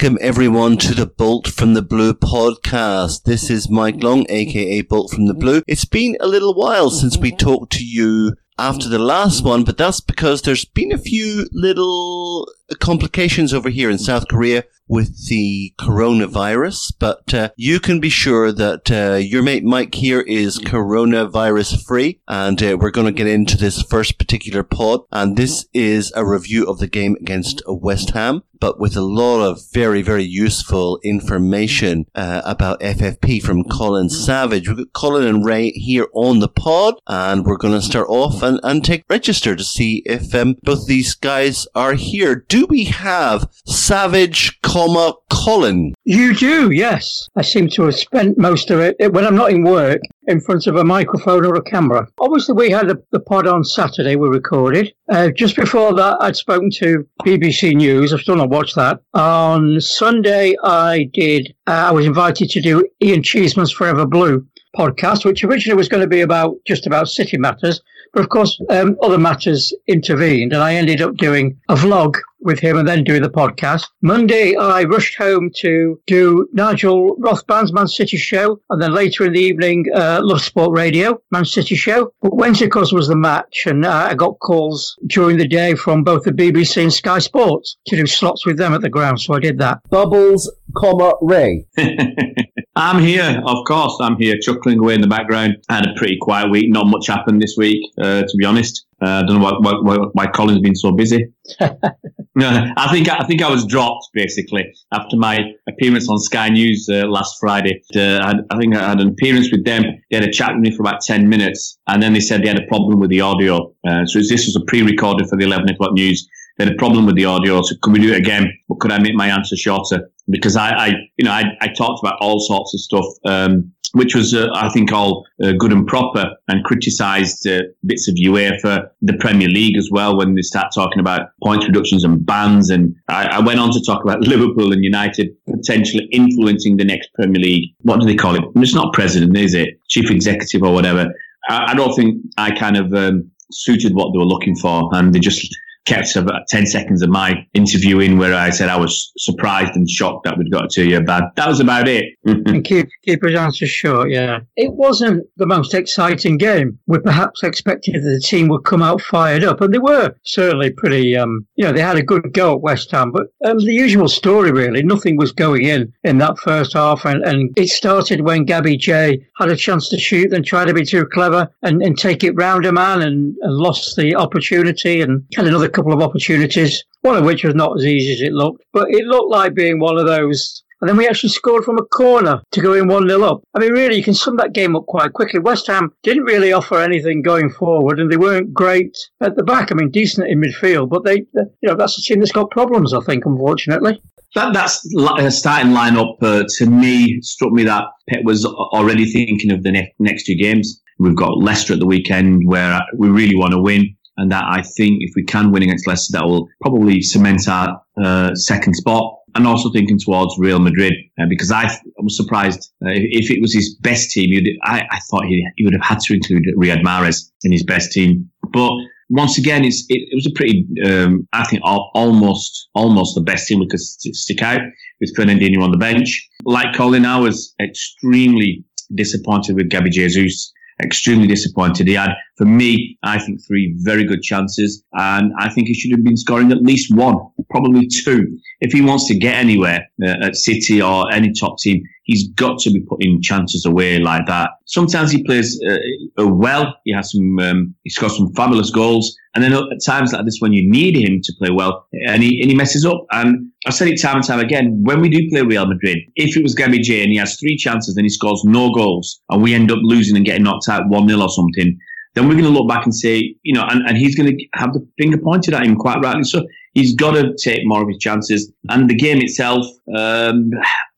Welcome everyone to the Bolt from the Blue podcast. This is Mike Long, aka Bolt from the Blue. It's been a little while since we talked to you after the last one, but that's because there's been a few little complications over here in South Korea with the coronavirus, but uh, you can be sure that uh, your mate Mike here is coronavirus free, and uh, we're going to get into this first particular pod, and this is a review of the game against West Ham, but with a lot of very, very useful information uh, about FFP from Colin Savage. We've got Colin and Ray here on the pod, and we're going to start off and, and take register to see if um, both these guys are here. Do we have Savage, comma, Colin? You do, yes. I seem to have spent most of it when I'm not in work in front of a microphone or a camera. Obviously, we had the, the pod on Saturday, we recorded. Uh, just before that, I'd spoken to BBC News. I've still not watched that. On Sunday, I did, uh, I was invited to do Ian Cheeseman's Forever Blue podcast, which originally was going to be about just about city matters. But of course, um, other matters intervened, and I ended up doing a vlog with him and then doing the podcast. Monday, I rushed home to do Nigel Rothband's Man City show, and then later in the evening, uh, Love Sport Radio, Man City show. But Wednesday, of course, was the match, and uh, I got calls during the day from both the BBC and Sky Sports to do slots with them at the ground, so I did that. Bubbles, comma, Ray. I'm here, of course. I'm here, chuckling away in the background. I had a pretty quiet week. Not much happened this week, uh, to be honest. Uh, I don't know why, why, why Colin's been so busy. no, I think I think I was dropped basically after my appearance on Sky News uh, last Friday. Uh, I, I, think I had an appearance with them. They had a chat with me for about ten minutes, and then they said they had a problem with the audio. Uh, so this was a pre-recorded for the eleven o'clock news. They had a problem with the audio, so could we do it again? But could I make my answer shorter? Because I, I you know, I, I talked about all sorts of stuff. Um, which was, uh, I think, all uh, good and proper, and criticised uh, bits of UEFA, the Premier League as well, when they start talking about points reductions and bans. And I, I, went on to talk about Liverpool and United potentially influencing the next Premier League. What do they call it? It's not president, is it? Chief executive or whatever. I, don't think I kind of um, suited what they were looking for, and they just kept about 10 seconds of my interviewing where I said I was surprised and shocked that we'd got to you, but that was about it. keep, keep his answer short, yeah. It wasn't the most exciting game. We perhaps expected that the team would come out fired up, and they were certainly pretty, um, you know, they had a good go at West Ham, but um, the usual story really, nothing was going in in that first half, and, and it started when Gabby J had a chance to shoot, then tried to be too clever and, and take it round a man and, and lost the opportunity and had another couple of opportunities, one of which was not as easy as it looked. But it looked like being one of those and then we actually scored from a corner to go in 1 0 up. I mean, really, you can sum that game up quite quickly. West Ham didn't really offer anything going forward, and they weren't great at the back. I mean, decent in midfield, but they, you know, that's a team that's got problems, I think, unfortunately. That that's uh, starting lineup uh, to me struck me that Pep was already thinking of the ne- next two games. We've got Leicester at the weekend where we really want to win. And that I think if we can win against Leicester, that will probably cement our uh, second spot. And also thinking towards Real Madrid, uh, because I, I, was surprised uh, if, if, it was his best team, I, I, thought he, he, would have had to include Riyad Mahrez in his best team. But once again, it, it, was a pretty, um, I think, almost almost the best team we could stick out with Fernandinho on the bench. Like Colin, I was extremely disappointed with Gabby Jesus extremely disappointed. He had, for me, I think three very good chances, and I think he should have been scoring at least one, probably two. If he wants to get anywhere uh, at City or any top team, he's got to be putting chances away like that. Sometimes he plays uh, uh well. He has some, um, he scores some fabulous goals. And then at times like this, when you need him to play well, and he, and he messes up. And I've said it time and time again, when we do play Real Madrid, if it was Gabby J and he has three chances and he scores no goals and we end up losing and getting knocked out 1-0 or something, then we're going to look back and say, you know, and, and he's going to have the finger pointed at him quite rightly. So he's got to take more of his chances. And the game itself, um,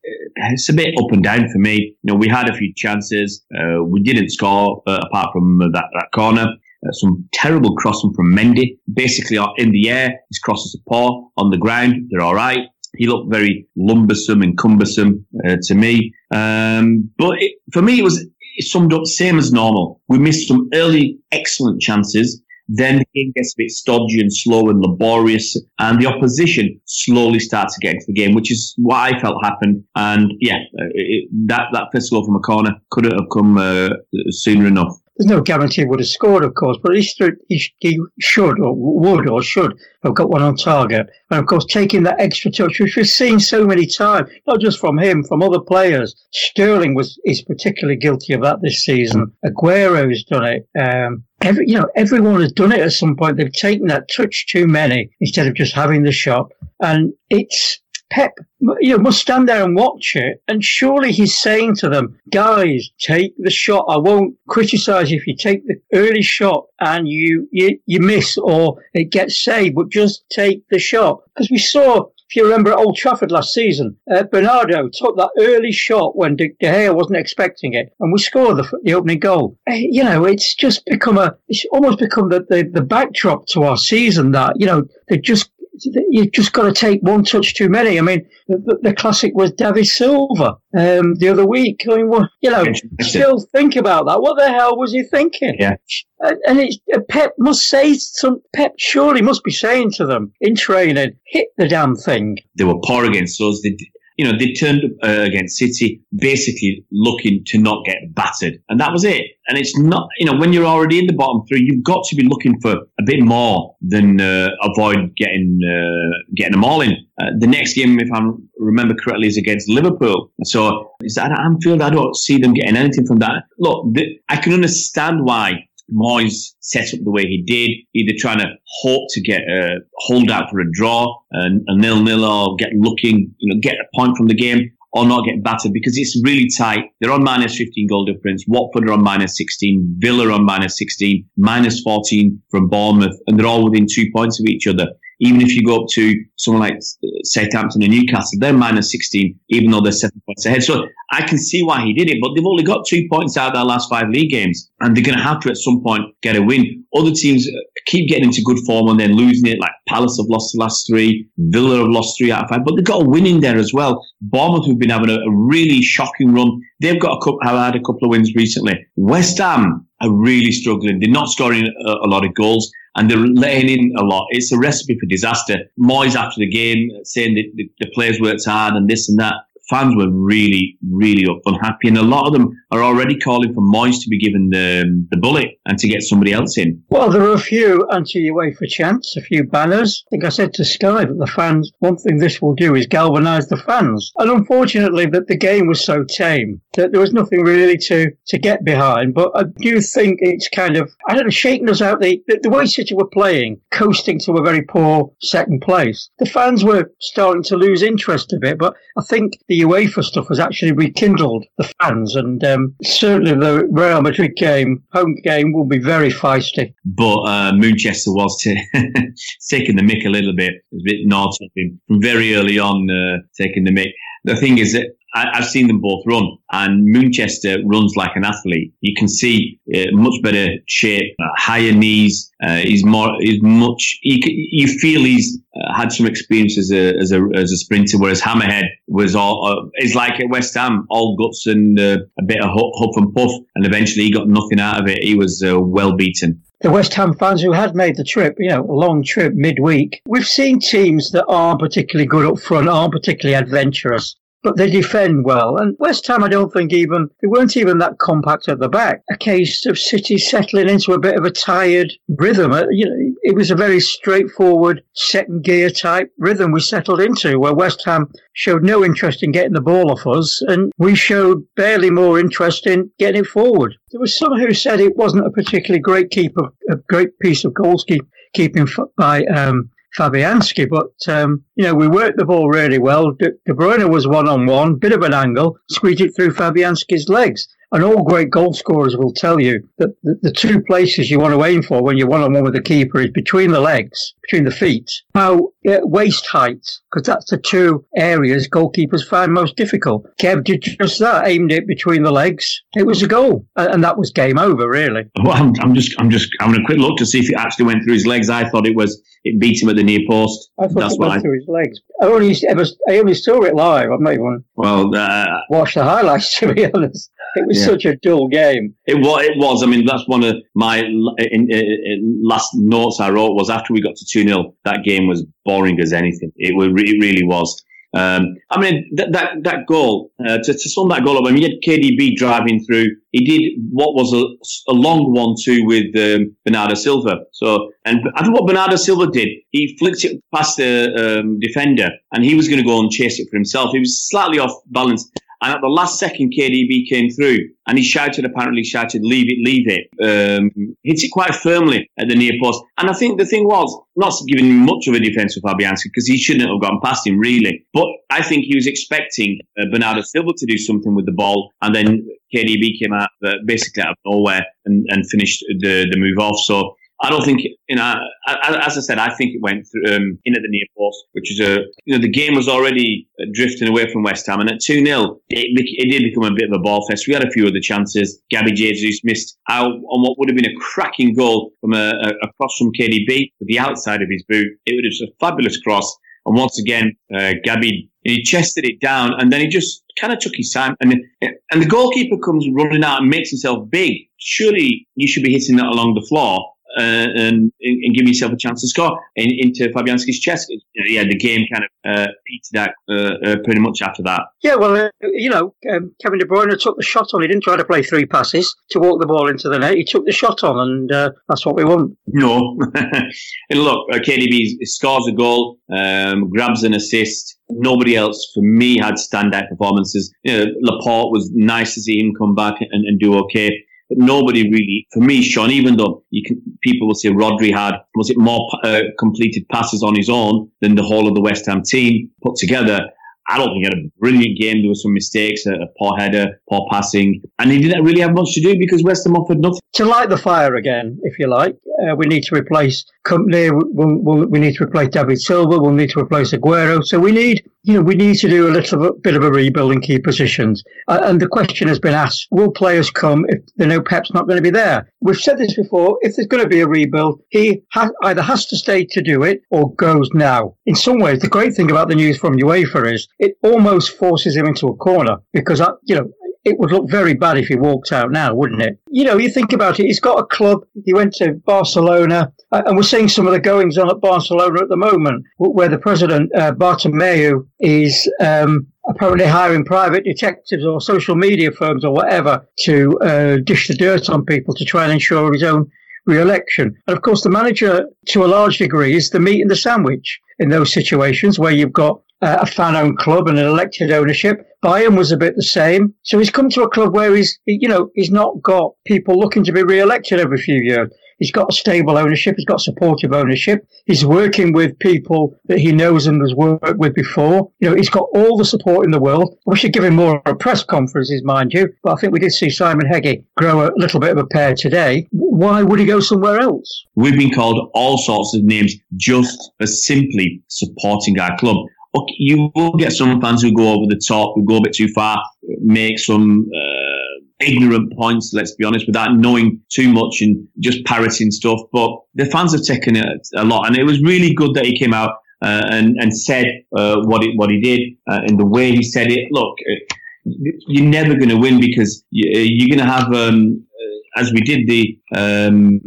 it's a bit up and down for me. You know, we had a few chances. Uh, we didn't score uh, apart from that, that corner. Uh, some terrible crossing from Mendy. Basically, in the air, his crosses are poor. On the ground, they're all right. He looked very lumbersome and cumbersome uh, to me. Um, but it, for me, it was it summed up same as normal. We missed some early excellent chances. Then the game gets a bit stodgy and slow and laborious, and the opposition slowly starts to get into the game, which is what I felt happened. And yeah, uh, it, that that first goal from a corner couldn't have come uh, sooner enough. There's no guarantee he would have scored, of course, but at least he, should or would or should have got one on target. And of course, taking that extra touch, which we've seen so many times, not just from him, from other players. Sterling was is particularly guilty of that this season. Aguero's done it. Um, every, you know, everyone has done it at some point. They've taken that touch too many instead of just having the shot. And it's Pep, you know, must stand there and watch it, and surely he's saying to them, "Guys, take the shot. I won't criticise if you take the early shot and you you, you miss or it gets saved, but just take the shot." Because we saw if you remember at Old Trafford last season, uh, Bernardo took that early shot when De, De Gea wasn't expecting it, and we scored the, the opening goal. Uh, you know, it's just become a, it's almost become the, the, the backdrop to our season that, you know, they just you've just got to take one touch too many. I mean, the, the classic was David Silva um, the other week. I mean, well, you know, still think about that. What the hell was he thinking? Yeah. And it's, uh, Pep must say some. Pep surely must be saying to them in training, "Hit the damn thing." They were poor against us. They, you know, they turned uh, against City, basically looking to not get battered, and that was it. And it's not, you know, when you're already in the bottom three, you've got to be looking for a bit more than uh, avoid getting uh, getting them all in. Uh, the next game, if I remember correctly, is against Liverpool. So is that Anfield? I don't see them getting anything from that. Look, I can understand why Moyes set up the way he did, either trying to hope to get a hold out for a draw, a, a nil nil, or get looking, you know, get a point from the game, or not get battered because it's really tight. They're on minus 15 goal difference. Watford are on minus 16. Villa on minus 16, minus 14 from Bournemouth, and they're all within two points of each other. Even if you go up to someone like uh, Southampton and Newcastle, they're minus 16, even though they're seven points ahead. So I can see why he did it, but they've only got two points out of their last five league games, and they're going to have to at some point get a win. Other teams uh, keep getting into good form and then losing it, like Palace have lost the last three, Villa have lost three out of five, but they've got a win in there as well. Bournemouth, who've been having a, really shocking run, they've got a couple, have had a couple of wins recently. West Ham are really struggling. They're not scoring a, a lot of goals and they're letting in a lot. It's a recipe for disaster. Moyes after the game saying that the, the players worked hard and this and that. Fans were really, really unhappy, and a lot of them are already calling for Moyes to be given the the bullet and to get somebody else in. Well, there are a few anti-UEFA chants, a few banners. I think I said to Sky that the fans, one thing this will do is galvanise the fans, and unfortunately, that the game was so tame that there was nothing really to, to get behind. But I do think it's kind of, I don't know, shaking us out. The, the, the way City were playing, coasting to a very poor second place, the fans were starting to lose interest a bit. But I think the UEFA stuff has actually rekindled the fans. And um, certainly the Real Madrid game, home game, will be very feisty. But uh, Moonchester was to taking the mick a little bit. It a bit naughty from very early on, uh, taking the mick. The thing is that I, have seen them both run, and Moonchester runs like an athlete. You can see uh, much better shape, uh, higher knees. Uh, he's more, he's much. You, you feel he's uh, had some experience as a, as a as a sprinter, whereas Hammerhead was all uh, is like at West Ham, all guts and uh, a bit of huff and puff, and eventually he got nothing out of it. He was well beaten the West Ham fans who had made the trip, you know, a long trip midweek, we've seen teams that aren't particularly good up front, aren't particularly adventurous but they defend well. And West Ham, I don't think even, they weren't even that compact at the back. A case of City settling into a bit of a tired rhythm. Uh, you know, it was a very straightforward second gear type rhythm we settled into where West Ham showed no interest in getting the ball off us and we showed barely more interest in getting it forward. There was some who said it wasn't a particularly great keeper, a great piece of goalkeeping by um, Fabianski. But, um, you know, we worked the ball really well. De, De Bruyne was one on one, bit of an angle, squeezed it through Fabianski's legs. And all great goal scorers will tell you that the, the two places you want to aim for when you're one on one with the keeper is between the legs, between the feet, how uh, waist height, because that's the two areas goalkeepers find most difficult. Kev did just that, aimed it between the legs. It was a goal, and that was game over, really. Well, I'm, I'm just, I'm just having a quick look to see if it actually went through his legs. I thought it was, it beat him at the near post. I thought that's it went I, through his legs. I only ever, I only saw it live. I'm not even well uh, watched the highlights to be honest. It was yeah. such a dull game. It was. It was. I mean, that's one of my in, in, in last notes I wrote was after we got to two 0 that game was boring as anything. It, was, it really was. Um, I mean, that that, that goal, uh, to, to sum that goal up, I mean, you had KDB driving through. He did what was a, a long one too with um, Bernardo Silva. So, and I think what Bernardo Silva did, he flicked it past the um, defender and he was going to go and chase it for himself. He was slightly off balance. And at the last second, KDB came through and he shouted, apparently shouted, leave it, leave it. Um, hits it quite firmly at the near post. And I think the thing was, not giving much of a defence for Fabianski because he shouldn't have gone past him really. But I think he was expecting uh, Bernardo Silva to do something with the ball. And then KDB came out uh, basically out of nowhere and, and finished the, the move off. So I don't think, you know, as I said, I think it went through, um, in at the near post, which is a, you know, the game was already drifting away from West Ham. And at 2 0, it, it, did become a bit of a ball fest. We had a few other chances. Gabby Jesus missed out on what would have been a cracking goal from a, a, from KDB with the outside of his boot. It was a fabulous cross. And once again, uh, Gabby, he chested it down and then he just kind of took his time. And, and the goalkeeper comes running out and makes himself big. Surely you should be hitting that along the floor uh, and, and give yourself a chance to score in, into Fabianski's chest. Yeah, the game kind of uh, petered out uh, uh, pretty much after that. Yeah, well, uh, you know, um, Kevin De Bruyne took the shot on. He didn't try to play three passes to walk the ball into the net. He took the shot on, and uh, that's what we want. No. and look, KDB scores a goal, um, grabs an assist. Nobody else, for me, had standout performances. You know, Laporte was nice to see him come back and, and do okay but nobody really, for me, Sean, even though can, people will say Rodri had, was it more uh, completed passes on his own than the whole of the West Ham team put together? I don't think he had a brilliant game. There were some mistakes, a, a poor header, poor passing, and he didn't really have much to do because West Ham offered nothing. To light the fire again, if you like, uh, we need to replace Kompany. We'll, we'll, we need to replace David Silva. We'll need to replace Aguero. So we need, you know, we need to do a little bit of a rebuild in key positions. Uh, and the question has been asked: Will players come if they know Pep's not going to be there? We've said this before. If there's going to be a rebuild, he ha- either has to stay to do it or goes now. In some ways, the great thing about the news from UEFA is it almost forces him into a corner because, uh, you know, it would look very bad if he walked out now, wouldn't it? You know, you think about it, he's got a club, he went to Barcelona, uh, and we're seeing some of the goings on at Barcelona at the moment, where the president, uh, Bartomeu, is um, apparently hiring private detectives or social media firms or whatever to uh, dish the dirt on people to try and ensure his own re-election. And of course, the manager, to a large degree, is the meat and the sandwich in those situations where you've got uh, a fan-owned club and an elected ownership. Bayern was a bit the same. So he's come to a club where he's, you know, he's not got people looking to be re-elected every few years. He's got a stable ownership. He's got supportive ownership. He's working with people that he knows and has worked with before. You know, he's got all the support in the world. We should give him more press conferences, mind you. But I think we did see Simon Heggie grow a little bit of a pair today. Why would he go somewhere else? We've been called all sorts of names just for simply supporting our club. Okay, you will get some fans who go over the top, who go a bit too far, make some uh, ignorant points, let's be honest, without knowing too much and just parroting stuff. But the fans have taken it a lot, and it was really good that he came out uh, and and said uh, what it, what he did uh, and the way he said it. Look, uh, you're never going to win because you're going to have, um, uh, as we did the um,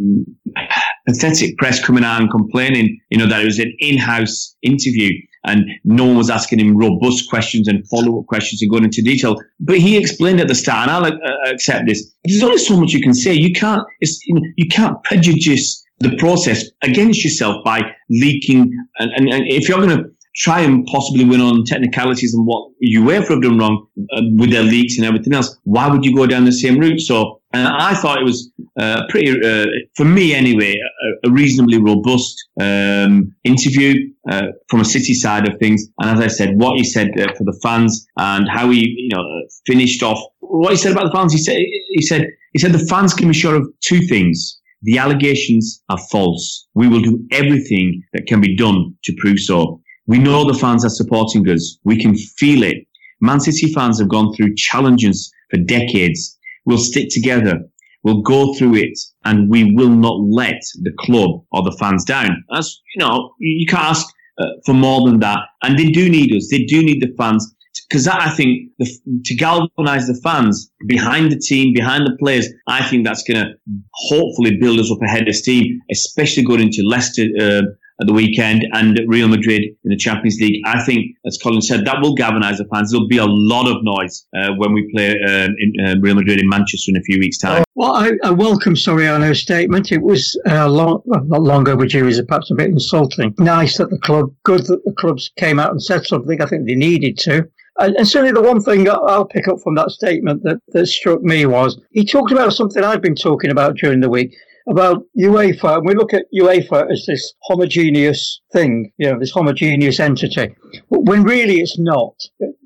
pathetic press coming out and complaining, you know, that it was an in-house interview and no one was asking him robust questions and follow-up questions and going into detail. But he explained at the start, and I'll uh, accept this. There's only so much you can say. You can't, you can't prejudice the process against yourself by leaking. And, and, and if you're going to try and possibly win on technicalities and what you UEFA have done wrong uh, with their leaks and everything else, why would you go down the same route? So uh, I thought it was uh, pretty, uh, for me anyway, a, a reasonably robust um, interview uh, from a city side of things. And as I said, what he said uh, for the fans and how he, you know, finished off what he said about the fans. He said, he said, he said the fans can be sure of two things. The allegations are false. We will do everything that can be done to prove so. We know the fans are supporting us. We can feel it. Man City fans have gone through challenges for decades. We'll stick together. We'll go through it and we will not let the club or the fans down. That's, you know, you can't ask uh, for more than that. And they do need us. They do need the fans because that I think the, to galvanise the fans behind the team, behind the players, I think that's going to hopefully build us up ahead of steam, especially going into Leicester uh, at the weekend and Real Madrid in the Champions League. I think, as Colin said, that will galvanise the fans. There'll be a lot of noise uh, when we play uh, in, uh, Real Madrid in Manchester in a few weeks' time. Well, I, I welcome Soriano's statement. It was uh, long, not long overdue, is perhaps a bit insulting. Nice that the club, good that the clubs came out and said something. I think they needed to. And, and, certainly the one thing I'll pick up from that statement that, that struck me was he talked about something I've been talking about during the week about UEFA, and we look at UEFA as this homogeneous thing, you know, this homogeneous entity, when really it's not.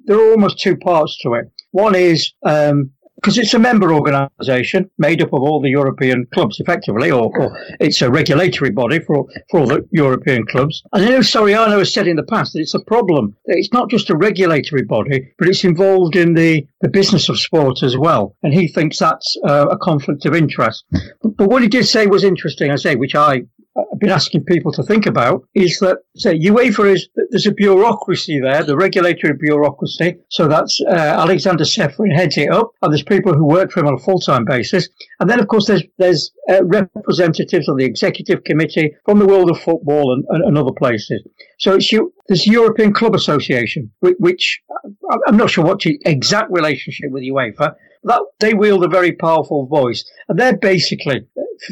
There are almost two parts to it. One is um, because it's a member organisation made up of all the European clubs, effectively, or, or, it's a regulatory body for for all the European clubs. And I know Soriano has said in the past that it's a problem. It's not just a regulatory body, but it's involved in the, the business of sport as well. And he thinks that's uh, a conflict of interest. But, but what he did say was interesting, I say, which I I've been asking people to think about is that, say, UEFA is, there's a bureaucracy there, the regulatory bureaucracy. So that's uh, Aleksander Ceferin heads it up, and there's people who work for him on a full-time basis. And then, of course, there's, there's uh, representatives on the executive committee from the world of football and, and, and other places. So it's you, there's European Club Association, which, which I'm not sure what the exact relationship with UEFA, that they wield a very powerful voice, and they're basically,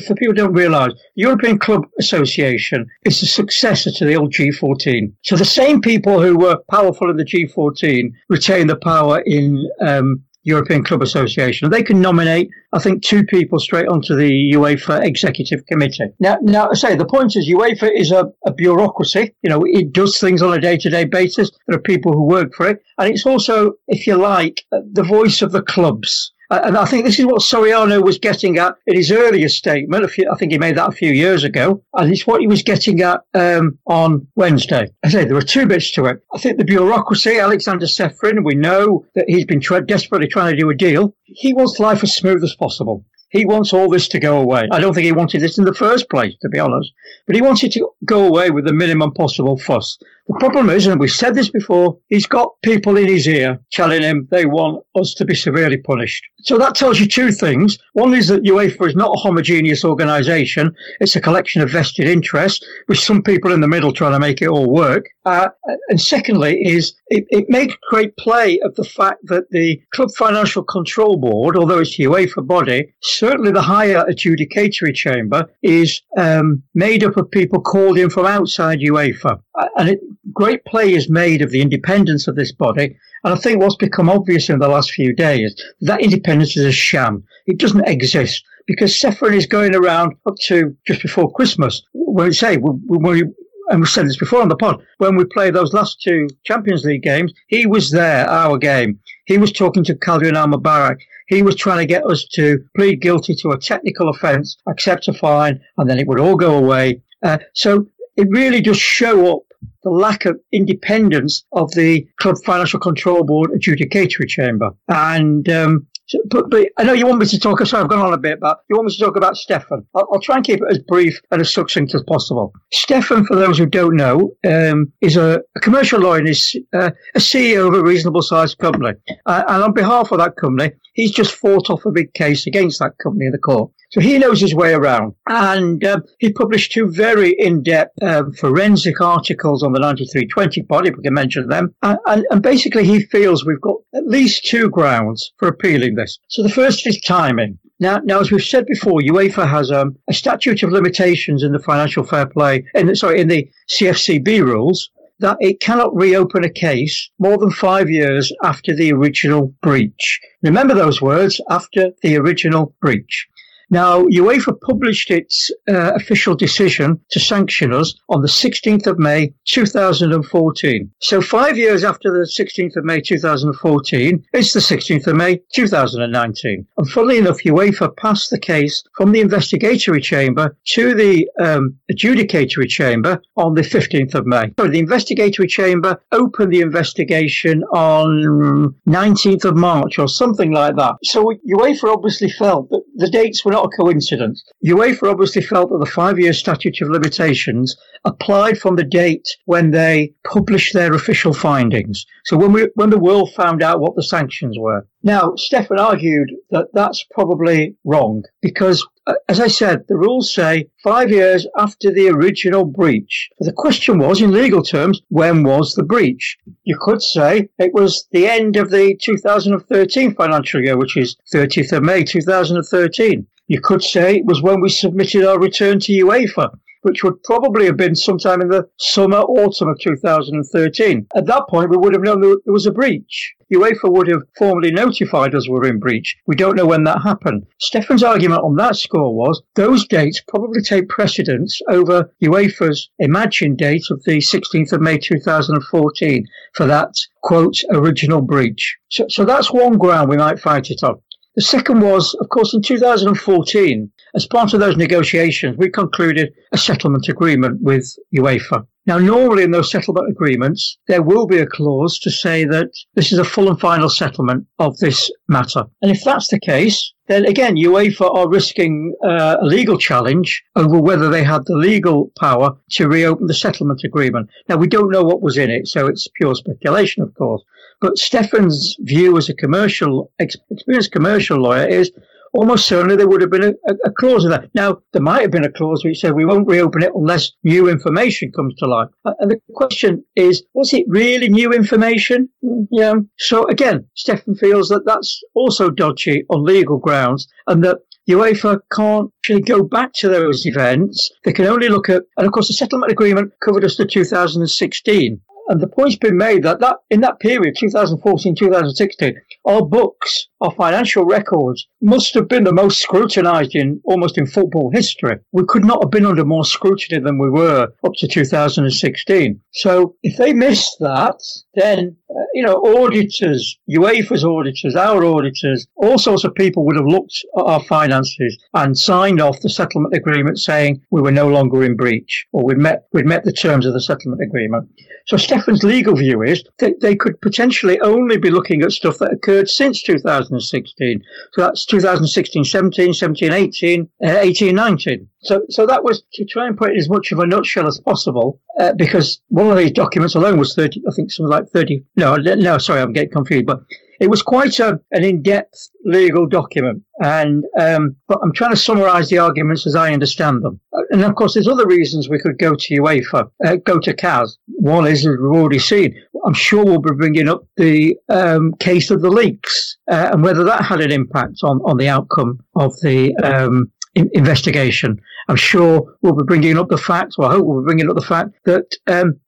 for people who don't realise, European Club Association is the successor to the old G14. So the same people who were powerful in the G14 retain the power in um, European Club Association. They can nominate, I think, two people straight onto the UEFA Executive Committee. Now, now I say the point is UEFA is a, a bureaucracy. You know, it does things on a day-to-day basis. There are people who work for it, and it's also, if you like, the voice of the clubs. Uh, and I think this is what Soriano was getting at in his earlier statement. Few, I think he made that a few years ago. And it's what he was getting at um, on Wednesday. I say there are two bits to it. I think the bureaucracy, Aleksander Ceferin, we know that he's been tra- desperately trying to do a deal. He wants life as smooth as possible. He wants all this to go away. I don't think he wanted this in the first place, to be honest. But he wants it to go away with the minimum possible fuss. The problem is, and we've said this before, he's got people in his ear telling him they want us to be severely punished. So that tells you two things. One is that UEFA is not a homogeneous organisation. It's a collection of vested interests, with some people in the middle trying to make it all work. Uh, and secondly is it, it makes great play of the fact that the Club Financial Control Board, although it's the UEFA body, certainly the higher adjudicatory chamber is um, made up of people called in from outside UEFA. Uh, and it great play is made of the independence of this body. And I think what's become obvious in the last few days, that independence is a sham. It doesn't exist because Ceferin is going around up to just before Christmas. When we say, when we, and we said this before on the pod, when we played those last two Champions League games, he was there, our game. He was talking to Khaldoon Al Mubarak. He was trying to get us to plead guilty to a technical offence, accept a fine, and then it would all go away. Uh, so it really does show up the lack of independence of the Club Financial Control Board adjudicatory chamber. And um, so, but, but I know you want me to talk. Sorry, I've gone on a bit, but you want me to talk about Stefan. I'll, I'll try and keep it as brief and as succinct as possible. Stefan, for those who don't know, um, is a, a, commercial lawyer and is uh, a CEO of a reasonable sized company. Uh, and on behalf of that company, he's just fought off a big case against that company in the court. So he knows his way around. And um, he published two very in-depth um, forensic articles on the 9320 body, we can mention them. And, and, and, basically he feels we've got at least two grounds for appealing this. So the first is timing. Now, now, as we've said before, UEFA has um, a statute of limitations in the financial fair play, in sorry, in the CFCB rules, that it cannot reopen a case more than five years after the original breach. Remember those words, after the original breach. Now, UEFA published its uh, official decision to sanction us on the 16th of May 2014. So, five years after the 16th of May 2014, it's the 16th of May 2019. And funnily enough, UEFA passed the case from the investigatory chamber to the um, adjudicatory chamber on the 15th of May. So, the investigatory chamber opened the investigation on 19th of March or something like that. So, UEFA obviously felt that the dates were not a coincidence. UEFA obviously felt that the five year statute of limitations applied from the date when they published their official findings. So when we, when the world found out what the sanctions were. Now, Stefan argued that that's probably wrong because uh, as I said, the rules say five years after the original breach. the question was, in legal terms, when was the breach? You could say it was the end of the 2013 financial year, which is 30th of May 2013. You could say it was when we submitted our return to UEFA, which would probably have been sometime in the summer, autumn of 2013. At that point, we would have known there was a breach. UEFA would have formally notified us we're in breach. We don't know when that happened. Stefan's argument on that score was those dates probably take precedence over UEFA's imagined date of the 16th of May 2014 for that, quote, original breach. So, so that's one ground we might fight it on. The second was, of course, in 2014, as part of those negotiations, we concluded a settlement agreement with UEFA. Now, normally in those settlement agreements, there will be a clause to say that this is a full and final settlement of this matter. And if that's the case, then again, UEFA are risking uh, a legal challenge over whether they had the legal power to reopen the settlement agreement. Now, we don't know what was in it, so it's pure speculation, of course. But Stefan's view as a commercial, experienced commercial lawyer is almost certainly there would have been a, a, clause in that. Now, there might have been a clause which said we won't reopen it unless new information comes to light. Uh, and the question is, was it really new information? Mm, yeah. So again, Stefan feels that that's also dodgy on legal grounds and that UEFA can't actually go back to those events. They can only look at, and of course, the settlement agreement covered us to 2016. And the point's been made that, that in that period, 2014, 2016, our books, our financial records must have been the most scrutinized in almost in football history. We could not have been under more scrutiny than we were up to 2016. So if they missed that, then, uh, you know, auditors, UEFA's auditors, our auditors, all sorts of people would have looked at our finances and signed off the settlement agreement saying we were no longer in breach or we'd met, we'd met the terms of the settlement agreement. So Stefan's legal view is that they could potentially only be looking at stuff that occurred since 2016. So that's 2016, 17, 17, 18, uh, 18, 19. So, so that was to try and put it as much of a nutshell as possible, uh, because one of these documents alone was 30, I think something like 30, no, no, sorry, I'm getting confused, but it was quite a, an in-depth legal document, and um, but I'm trying to summarise the arguments as I understand them. And of course, there's other reasons we could go to UEFA, uh, go to CAS. One is, as we've already seen, I'm sure we'll be bringing up the um, case of the leaks uh, and whether that had an impact on, on the outcome of the um, investigation. I'm sure we'll be bringing up the fact, or I hope we'll be bringing up the fact that um,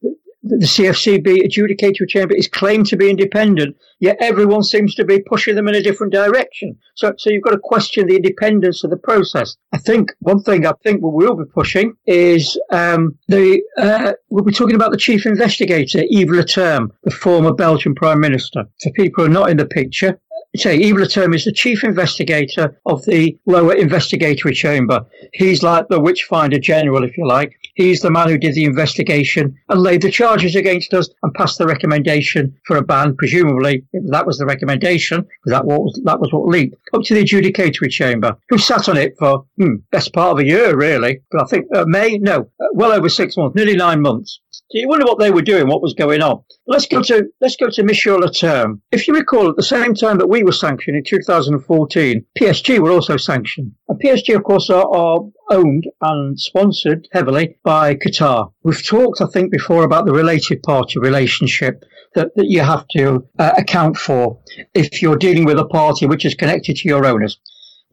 the CFCB adjudicatory chamber is claimed to be independent, yet everyone seems to be pushing them in a different direction. So, so you've got to question the independence of the process. I think one thing I think we will be pushing is um, the uh, we'll be talking about the chief investigator, Yves Leterme, the former Belgian prime minister. For people who are not in the picture, say Yves Leterme is the chief investigator of the lower investigatory chamber. He's like the witchfinder general, if you like. He's the man who did the investigation and laid the charges against us and passed the recommendation for a ban. Presumably, that was the recommendation that was that was what leaked up to the adjudicatory chamber, who sat on it for hmm, best part of a year, really. But I think uh, May, no, uh, well over six months, nearly nine months. So you wonder what they were doing, what was going on. Let's go to let's go to Michel Leterme. If you recall, at the same time that we were sanctioned in 2014, PSG were also sanctioned. And PSG, of course, are, are owned and sponsored heavily by Qatar. We've talked, I think, before about the related party relationship that, that you have to uh, account for if you're dealing with a party which is connected to your owners.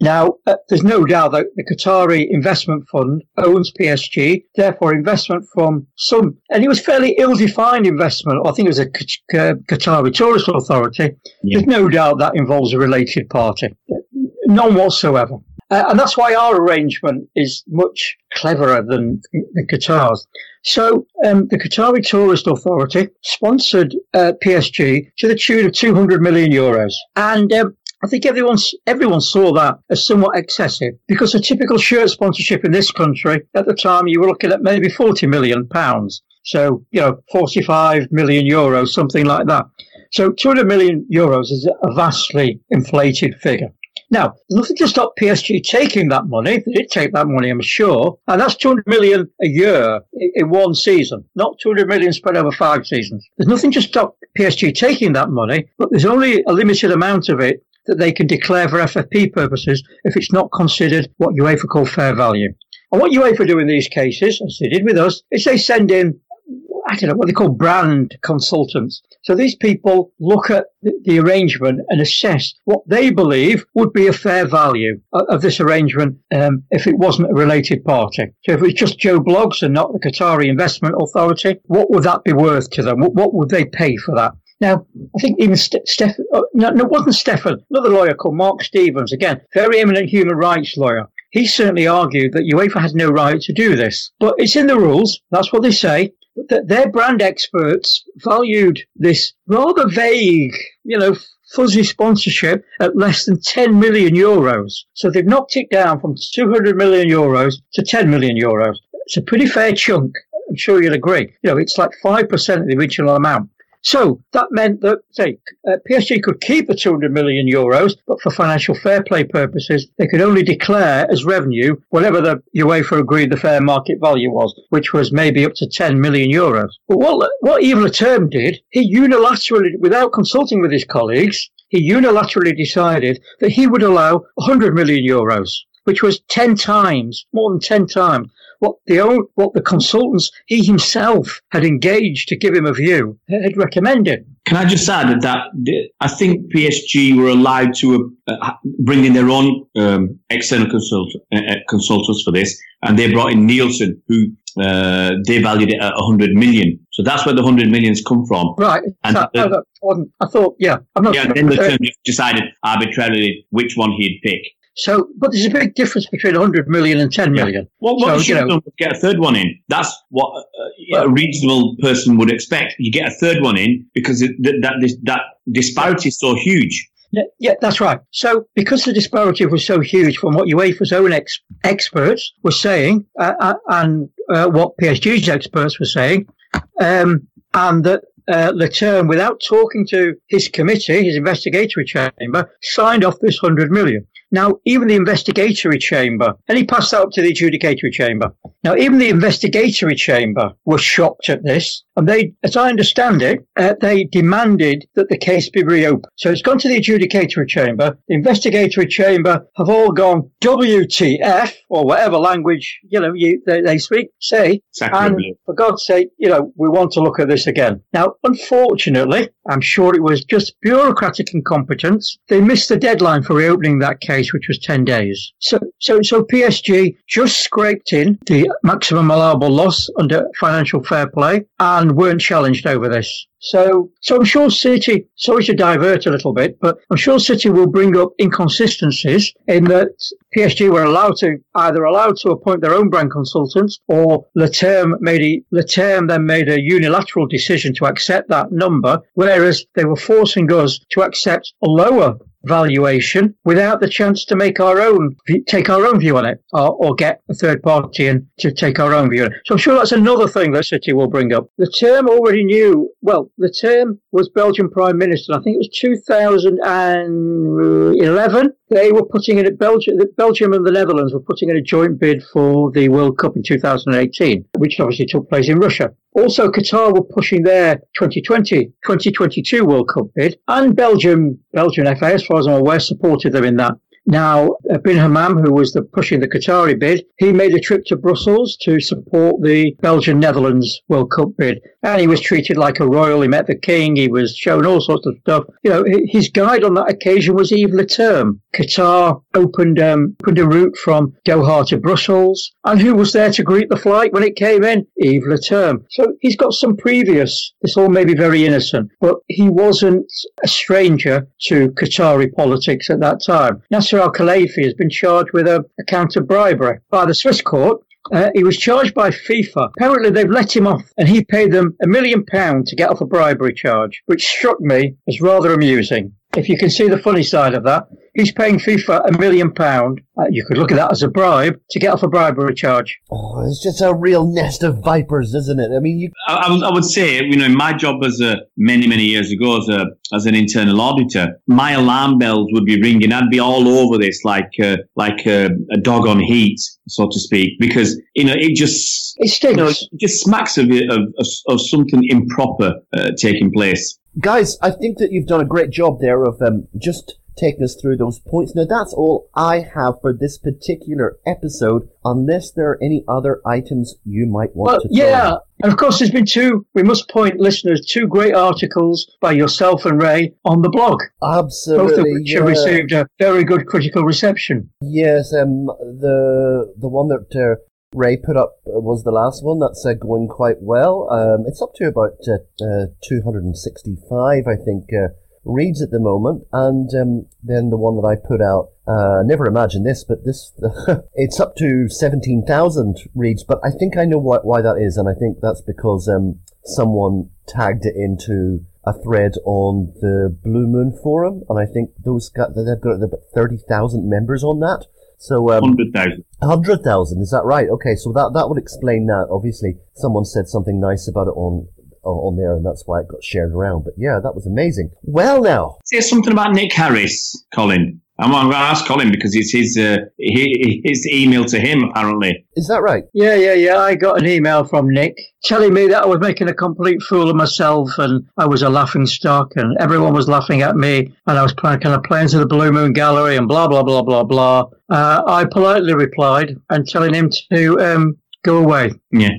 Now, uh, there's no doubt that the Qatari Investment Fund owns PSG, therefore investment from some, and it was fairly ill-defined investment. I think it was a Qatari Tourist Authority. Yeah. There's no doubt that involves a related party. None whatsoever. Uh, and that's why our arrangement is much cleverer than the Qatar's. So um, the Qatari Tourist Authority sponsored uh, PSG to the tune of 200 million euros. And um, I think everyone everyone saw that as somewhat excessive because a typical shirt sponsorship in this country at the time you were looking at maybe 40 million pounds. So, you know, 45 million euros, something like that. So 200 million euros is a vastly inflated figure. Now, nothing to stop PSG taking that money. They did take that money, I'm sure. And that's 200 million a year in one season, not 200 million spread over five seasons. There's nothing to stop PSG taking that money, but there's only a limited amount of it that they can declare for FFP purposes if it's not considered what UEFA call fair value. And what UEFA do in these cases, as they did with us, is they send in, I don't know, what they call brand consultants. So these people look at the arrangement and assess what they believe would be a fair value of this arrangement um, if it wasn't a related party. So if it was just Joe Bloggs and not the Qatari Investment Authority, what would that be worth to them? What would they pay for that? Now, I think even St- Stefan, oh, no, no, it wasn't Stefan, another lawyer called Mark Stephens, again, very eminent human rights lawyer. He certainly argued that UEFA had no right to do this. But it's in the rules, that's what they say. That their brand experts valued this rather vague, you know, fuzzy sponsorship at less than 10 million euros. So they've knocked it down from 200 million euros to 10 million euros. It's a pretty fair chunk. I'm sure you'll agree. You know, it's like 5% of the original amount. So that meant that, say, uh, PSG could keep the 200 million euros, but for financial fair play purposes, they could only declare as revenue whatever the UEFA agreed the fair market value was, which was maybe up to 10 million euros. But what, what Yves Leterme did, he unilaterally, without consulting with his colleagues, he unilaterally decided that he would allow 100 million euros which was 10 times, more than 10 times what the what the consultants he himself had engaged to give him a view had recommended. Can I just add that I think PSG were allowed to uh, bring in their own um, external consult, uh, uh, consultants for this, and they brought in Nielsen, who uh, they valued it at 100 million. So that's where the 100 millions come from. Right. And so, I thought, yeah, I'm not. Yeah, then the decided arbitrarily which one he'd pick. So, but there's a big difference between 100 million and 10 million. Well, what so, should you know, get a third one in. That's what a, a reasonable person would expect. You get a third one in because it, that, that, that disparity is so huge. Yeah, yeah, that's right. So, because the disparity was so huge from what UEFA's own ex- experts were saying uh, uh, and uh, what PSG's experts were saying, um, and that uh, Leterme, without talking to his committee, his investigatory chamber, signed off this 100 million. Now, even the investigatory chamber, and he passed that up to the adjudicatory chamber. Now, even the investigatory chamber were shocked at this, and they, as I understand it, uh, they demanded that the case be reopened. So it's gone to the adjudicatory chamber. The investigatory chamber have all gone WTF or whatever language you know you, they, they speak, say, and for God's sake, you know, we want to look at this again. Now, unfortunately, I'm sure it was just bureaucratic incompetence. They missed the deadline for reopening that case, which was 10 days. So, so, so PSG just scraped in the maximum allowable loss under financial fair play and weren't challenged over this. So, so I'm sure City, sorry to divert a little bit, but I'm sure City will bring up inconsistencies in that PSG were allowed to, either allowed to appoint their own brand consultants or Leterme made a, Leterme then made a unilateral decision to accept that number, whereas they were forcing us to accept a lower valuation without the chance to make our own, take our own view on it or, or get a third party in to take our own view on it. So I'm sure that's another thing that City will bring up. Leterme already knew, well, Leterme was Belgian Prime Minister. I think it was 2011. They were putting in, Belgium, Belgium and the Netherlands were putting in a joint bid for the World Cup in 2018, which obviously took place in Russia. Also, Qatar were pushing their 2020, 2022 World Cup bid, and Belgium, Belgian FA, as far as I'm aware, supported them in that. Now, Bin Hammam, who was the, pushing the Qatari bid, he made a trip to Brussels to support the Belgian Netherlands World Cup bid. And he was treated like a royal. He met the king. He was shown all sorts of stuff. You know, his guide on that occasion was Yves Leterme. Qatar opened, um, opened a route from Doha to Brussels. And who was there to greet the flight when it came in? Yves Leterme. So he's got some previous, this all may be very innocent, but he wasn't a stranger to Qatari politics at that time. Nasser Nasser Al Khelaifi has been charged with a, a count of bribery by the Swiss court. Uh, he was charged by FIFA. Apparently, they've let him off, and he paid them a million pounds to get off a bribery charge, which struck me as rather amusing. If you can see the funny side of that, he's paying FIFA a million pound. Uh, you could look at that as a bribe to get off a bribery charge. Oh, it's just a real nest of vipers, isn't it? I mean, you. I, I, would say, you know, in my job as a many many years ago as a as an internal auditor, my alarm bells would be ringing. I'd be all over this like uh, like uh, a dog on heat, so to speak, because you know it just it stinks. You know, it just smacks of, of, of, of something improper uh, taking place guys, I think that you've done a great job there of um, just taking us through those points. Now, that's all I have for this particular episode, unless there are any other items you might want well, to. Yeah, and of course, there's been two. We must point listeners two great articles by yourself and Ray on the blog. Absolutely, both of which yeah. have received a very good critical reception. Yes, um, the the one that uh, Ray put up was the last one. That's uh, going quite well. Um, it's up to about uh, uh, 265, I think, uh, reads at the moment. And um, then the one that I put out, uh, never imagined this, but this, it's up to 17,000 reads. But I think I know why, why that is. And I think that's because um, someone tagged it into a thread on the Blue Moon forum. And I think those got, they've got about 30,000 members on that. So um, hundred thousand. Hundred thousand. Is that right? Okay, so that that would explain that. Obviously, someone said something nice about it on on there, and that's why it got shared around. But yeah, that was amazing. Well, now say something about Nick Harris, Colin. I'm, I'm going to ask Colin because it's his uh, his email to him apparently. Is that right? Yeah, yeah, yeah. I got an email from Nick telling me that I was making a complete fool of myself and I was a laughing stock and everyone was laughing at me and I was playing, kind of playing to the Blue Moon Gallery and blah blah blah blah blah. Uh, I politely replied and telling him to um, go away. Yeah.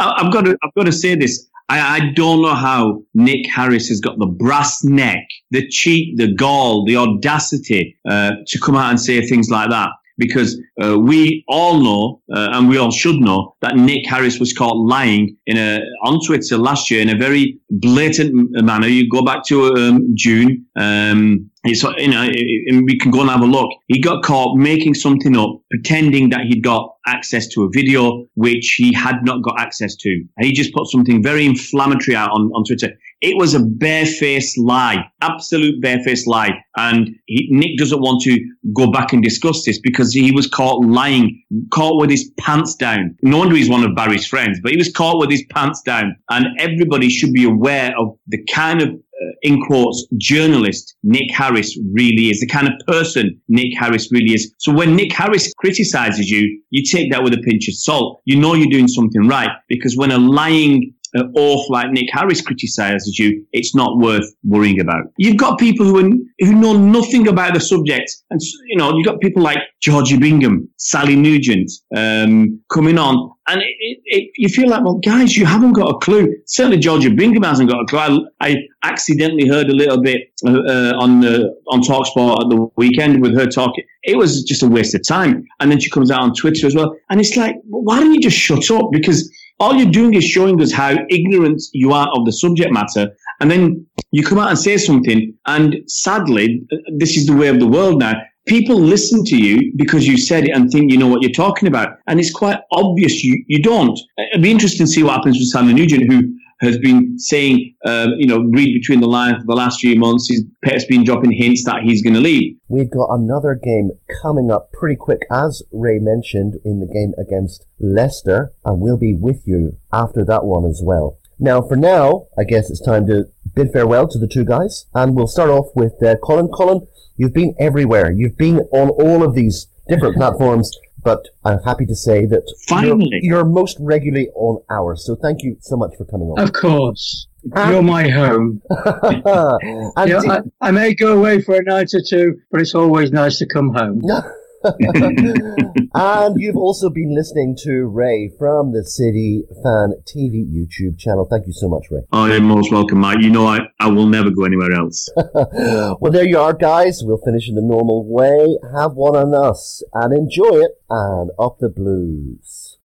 I've got to, I've got to say this. I, I don't know how Nick Harris has got the brass neck, the cheek, the gall, the audacity uh, to come out and say things like that because uh, we all know, uh, and we all should know, that Nick Harris was caught lying in a on Twitter last year in a very blatant manner. You go back to um, June. Um, it's, you know, and we can go and have a look. He got caught making something up, pretending that he'd got access to a video which he had not got access to. And he just put something very inflammatory out on, on Twitter. It was a barefaced lie, absolute barefaced lie. And he, Nick doesn't want to go back and discuss this because he was caught lying, caught with his pants down. No wonder he's one of Barry's friends, but he was caught with his pants down. And everybody should be aware of the kind of uh, in quotes, journalist Nick Harris really is, the kind of person Nick Harris really is. So when Nick Harris criticizes you, you take that with a pinch of salt. You know you're doing something right because when a lying off like Nick Harris criticizes you, it's not worth worrying about. You've got people who are, who know nothing about the subject, and you know you've got people like Georgie Bingham, Sally Nugent um, coming on, and it, it, it, you feel like, well, guys, you haven't got a clue. Certainly, Georgie Bingham hasn't got a clue. I, I accidentally heard a little bit uh, uh, on the on Talksport at the weekend with her talking. It was just a waste of time. And then she comes out on Twitter as well, and it's like, why don't you just shut up? Because all you're doing is showing us how ignorant you are of the subject matter. And then you come out and say something. And sadly, this is the way of the world now. People listen to you because you said it and think you know what you're talking about. And it's quite obvious you, you don't. It'd be interesting to see what happens with Sally Nugent, who has been saying, uh, you know, read between the lines for the last few months. He's, Pet's been dropping hints that he's going to leave. We've got another game coming up pretty quick, as Ray mentioned, in the game against Leicester, and we'll be with you after that one as well. Now, for now, I guess it's time to bid farewell to the two guys, and we'll start off with uh, Colin. Colin, you've been everywhere. You've been on all of these different platforms but I'm happy to say that Finally. You're, you're, most regularly on ours. So thank you so much for coming on. Of course. You're my home. and you know, I, I may go away for a night or two, but it's always nice to come home. and you've also been listening to Ray from the City Fan TV YouTube channel. Thank you so much, Ray. Oh, you're most welcome, Mike. You know I, I will never go anywhere else. well, there you are, guys. We'll finish in the normal way. Have one on us and enjoy it. And up the blues.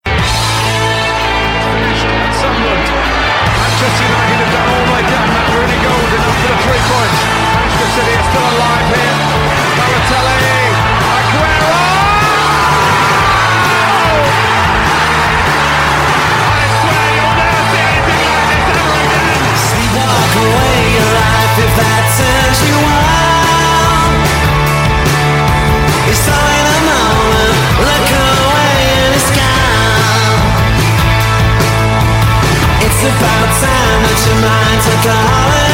Manchester United have done all they can. Matt Rooney goes enough for the three points. Manchester City are still alive here. Balotelli. About time that your mind took a holiday.